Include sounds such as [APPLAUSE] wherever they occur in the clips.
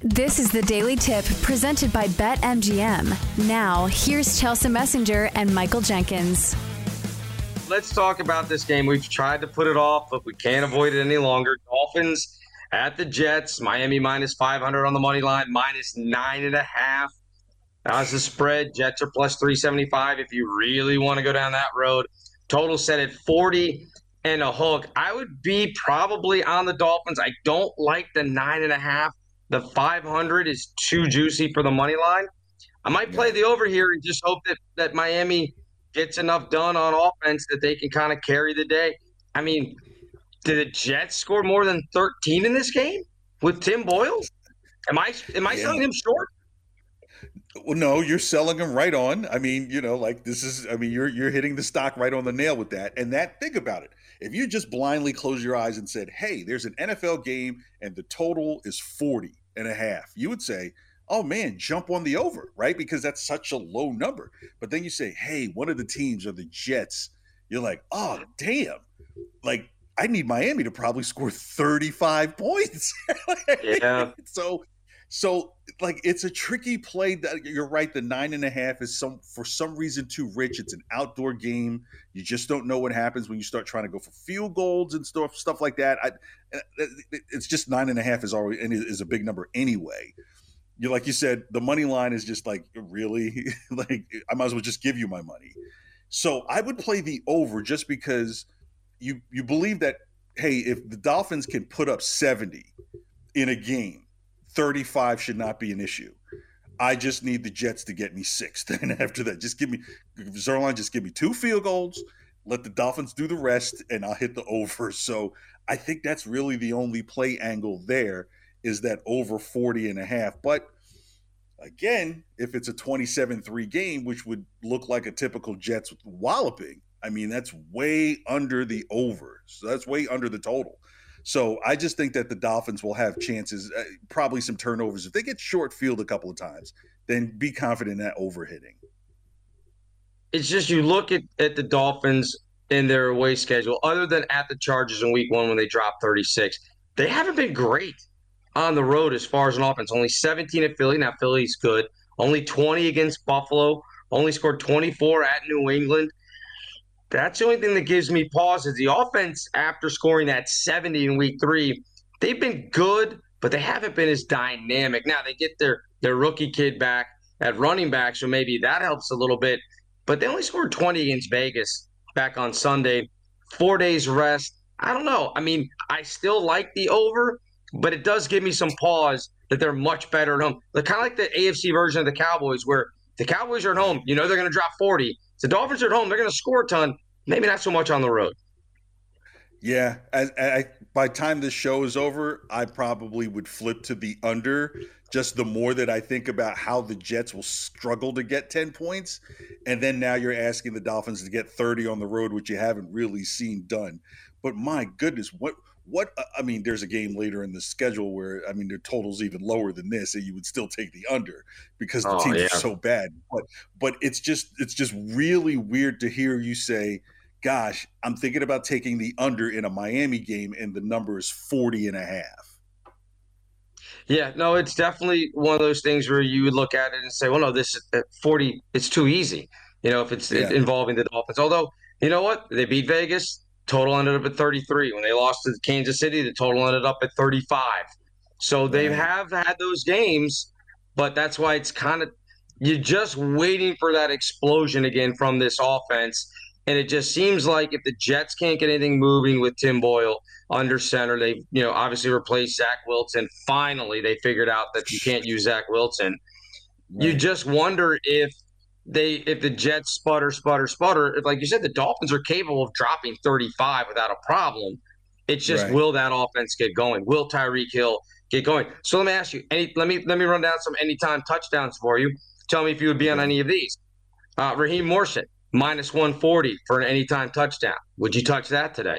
This is the Daily Tip presented by BetMGM. Now, here's Chelsea Messenger and Michael Jenkins. Let's talk about this game. We've tried to put it off, but we can't avoid it any longer. Dolphins at the Jets. Miami minus 500 on the money line, minus nine and a half. As the spread, Jets are plus 375 if you really want to go down that road. Total set at 40 and a hook. I would be probably on the Dolphins. I don't like the nine and a half. The 500 is too juicy for the money line. I might play the over here and just hope that, that Miami gets enough done on offense that they can kind of carry the day. I mean, did the Jets score more than 13 in this game with Tim Boyle? Am I am I Yeah. selling him short? Well, no, you're selling them right on. I mean, you know, like this is. I mean, you're you're hitting the stock right on the nail with that. And that, think about it. If you just blindly close your eyes and said, "Hey, there's an NFL game and the total is 40 and a half," you would say, "Oh man, jump on the over," right? Because that's such a low number. But then you say, "Hey, one of the teams are the Jets." You're like, "Oh, damn!" Like I need Miami to probably score 35 points. [LAUGHS] Yeah. so so like it's a tricky play that you're right the nine and a half is some for some reason too rich. It's an outdoor game. You just don't know what happens when you start trying to go for field goals and stuff stuff like that. I, eh, eh, it's just nine and a half is always and is a big number anyway. You like you said the money line is just like really? [LAUGHS] Like i might as well just give you my money. So i would play the over just because you you believe that hey if the dolphins can put up 70 in a game 35 should not be an issue. I just need the Jets to get me six. Then [LAUGHS] after that, just give me Zuerlein, just give me two field goals, let the Dolphins do the rest, and I'll hit the [LAUGHS] over. So I think that's really the only play angle there is that over 40 and a half. But again, if it's a 27-3 game, which would look like a typical Jets walloping, I mean, that's way under the over. So that's way under the total. So I just think that the Dolphins will have chances, uh, probably some turnovers. If they get short field a couple of times, then be confident in that overhitting. It's just you look at, at the Dolphins in their away schedule, other than at the Chargers in week one when they dropped 36, they haven't been great on the road as far as an offense. Only 17 at Philly. Now, Philly's good. Only 20 against Buffalo. Only scored 24 at New England. That's the only thing that gives me pause is the offense after scoring that 70 in week three. They've been good, but they haven't been as dynamic. Now they get their their rookie kid back at running back, so maybe that helps a little bit. But they only scored 20 against Vegas back on Sunday. Four days rest. I don't know. I mean, I still like the over, but it does give me some pause that they're much better at home. They're kind of like the AFC version of the Cowboys, where the Cowboys are at home. You know they're going to drop 40. The Dolphins are at home. They're going to score a ton. Maybe not so much on the road. Yeah, I, I, by time this show is over, I probably would flip to the under. Just the more that I think about how the Jets will struggle to get ten points, and then now you're asking the Dolphins to get thirty on the road, which you haven't really seen done. But my goodness, what what uh, I mean, there's a game later in the schedule where I mean the totals even lower than this, and you would still take the under because the Oh, teams yeah. are so bad. But but it's just it's just really weird to hear you say gosh, I'm thinking about taking the under in a Miami game and the number is 40 and a half. Yeah, no, it's definitely one of those things where you would look at it and say, well, no, this at uh, 40, it's too easy, you know, if it's uh, yeah. involving the Dolphins. Although, you know what? They beat Vegas. Total ended up at 33. When they lost to Kansas City, the total ended up at 35. So they have had those games, but that's why it's kind of you're just waiting for that explosion again from this offense. And it just seems like if the Jets can't get anything moving with Tim Boyle under center, they you know obviously replaced Zach Wilson. Finally, they figured out that you can't use Zach Wilson. You just wonder if they if the Jets sputter, sputter, sputter. If, like you said, the Dolphins are capable of dropping 35 without a problem. It's just right. will that offense get going? Will Tyreek Hill get going? So let me ask you. Any, let me let me run down some anytime touchdowns for you. Tell me if you would be on any of these. Uh, Raheem Mostert, minus 140 for an anytime touchdown. Would you touch that today?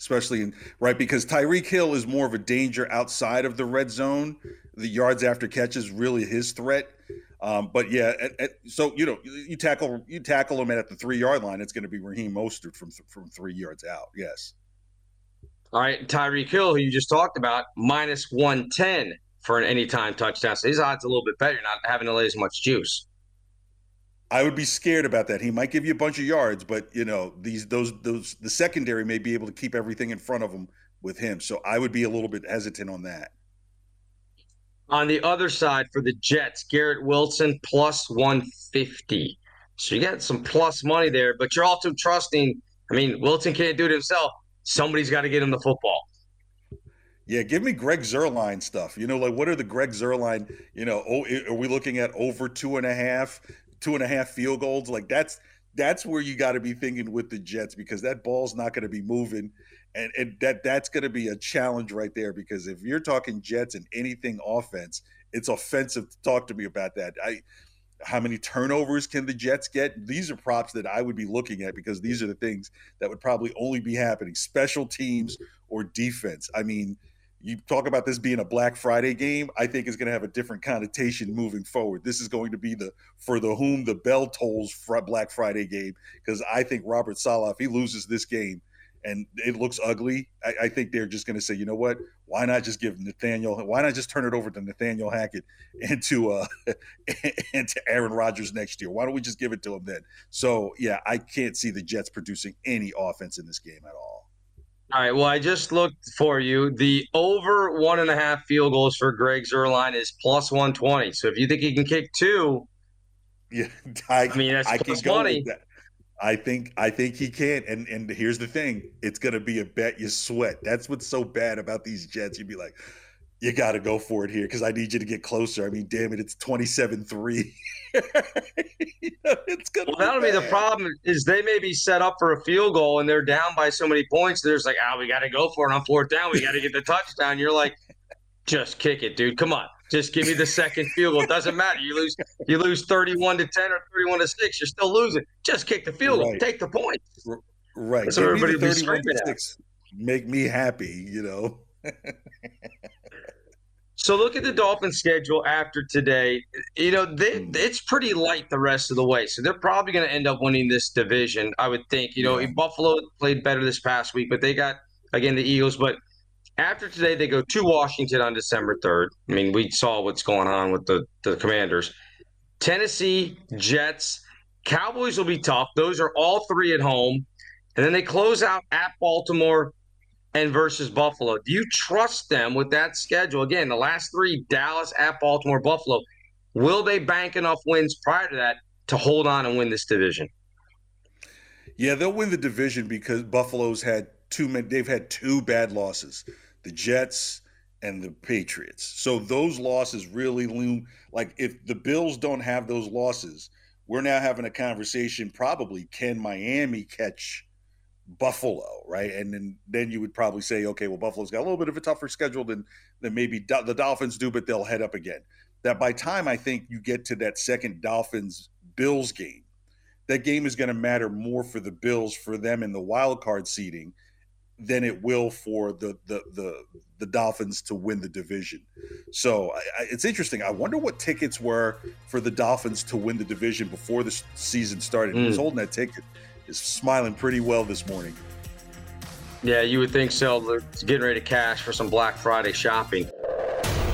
especially in right because Tyreek Hill is more of a danger outside of the red zone. The yards after catch is really his threat. Um, but yeah, at, at, so you know, you tackle you tackle him at the three yard line. It's going to be Raheem Mostert from from three yards out. Yes. All right, Tyreek Hill, who you just talked about, minus one ten for an anytime touchdown. So his odds a little bit better. Not having to lay as much juice. I would be scared about that. He might give you a bunch of yards, but you know these those those the secondary may be able to keep everything in front of him with him. So I would be a little bit hesitant on that. On the other side for the Jets, Garrett Wilson plus 150. So you got some plus money there, but you're also trusting. I mean, Wilson can't do it himself. Somebody's got to get him the football. Yeah, give me Greg Zuerlein stuff. You know, like what are the Greg Zuerlein? You know, oh, are we looking at over two and a half? Two and a half field goals. Like that's that's where you got to be thinking with the Jets because that ball's not going to be moving, and and that that's going to be a challenge right there. Because if you're talking Jets and anything offense, it's offensive to talk to me about that. I how many turnovers can the Jets get? These are props that I would be looking at because these are the things that would probably only be happening. Special teams or defense. I mean, you talk about this being a Black Friday game, I think is going to have a different connotation moving forward. This is going to be the for the whom the bell tolls Black Friday game because I think Robert Saleh, if he loses this game and it looks ugly, I, I think they're just going to say, you know what? Why not just give Nathaniel? Why not just turn it over to Nathaniel Hackett [LAUGHS] and to uh [LAUGHS] and to Aaron Rodgers next year? Why don't we just give it to him then? So yeah, I can't see the Jets producing any offense in this game at all. All right. Well, I just looked for you. The over one and a half field goals for Greg Zuerlein is plus 120. So if you think he can kick two, yeah, [LAUGHS] I, I mean, that's I can go money. With that. I think I think he can. And and here's the thing: it's gonna be a bet you sweat. That's what's so bad about these Jets. You'd be like, you got to go for it here because I need you to get closer. I mean, damn it, it's 27 3. [LAUGHS] it's gonna well, that'll be the problem is they may be set up for a field goal and they're down by so many points. There's like, oh, we got to go for it on fourth down. We got to get the touchdown. You're like, just kick it, dude. Come on. Just give me the second field goal. It doesn't matter. You lose you lose 31 to 10 or 31 to 6. You're still losing. Just kick the field goal. Take the points. Right. Give everybody me 31 to 6. Make me happy, you know. [LAUGHS] So look at the Dolphins' schedule after today. You know, they, hmm. it's pretty light the rest of the way. So they're probably going to end up winning this division, I would think. You know, yeah. Buffalo played better this past week, but they got again the Eagles. But after today, they go to Washington on December third. I mean, we saw what's going on with the the Commanders. Tennessee, Jets, Cowboys will be tough. Those are all three at home. And then they close out at Baltimore and versus Buffalo. Do you trust them with that schedule? Again, the last three Dallas, at Baltimore, Buffalo. Will they bank enough wins prior to that to hold on and win this division? Yeah, they'll win the division because Buffalo's had two they've had two bad losses. The Jets and the Patriots. So those losses really loom like if the Bills don't have those losses, we're now having a conversation probably can Miami catch Buffalo, right? And then then you would probably say okay, well Buffalo's got a little bit of a tougher schedule than than maybe Do- the Dolphins do, but they'll head up again. That by time I think you get to that second Dolphins Bills game, that game is going to matter more for the Bills for them in the wild card seeding than it will for the the the, the Dolphins to win the division. So I, I, it's interesting. I wonder what tickets were for the Dolphins to win the division before the season started. Mm. He was holding that ticket, is smiling pretty well this morning. Yeah, you would think so. They're getting ready to cash for some Black Friday shopping.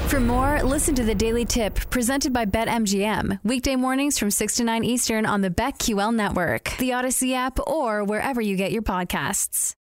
For more, listen to the Daily Tip presented by BetMGM. Weekday mornings from 6 to 9 Eastern on the BetQL network, the Audacy app, or wherever you get your podcasts.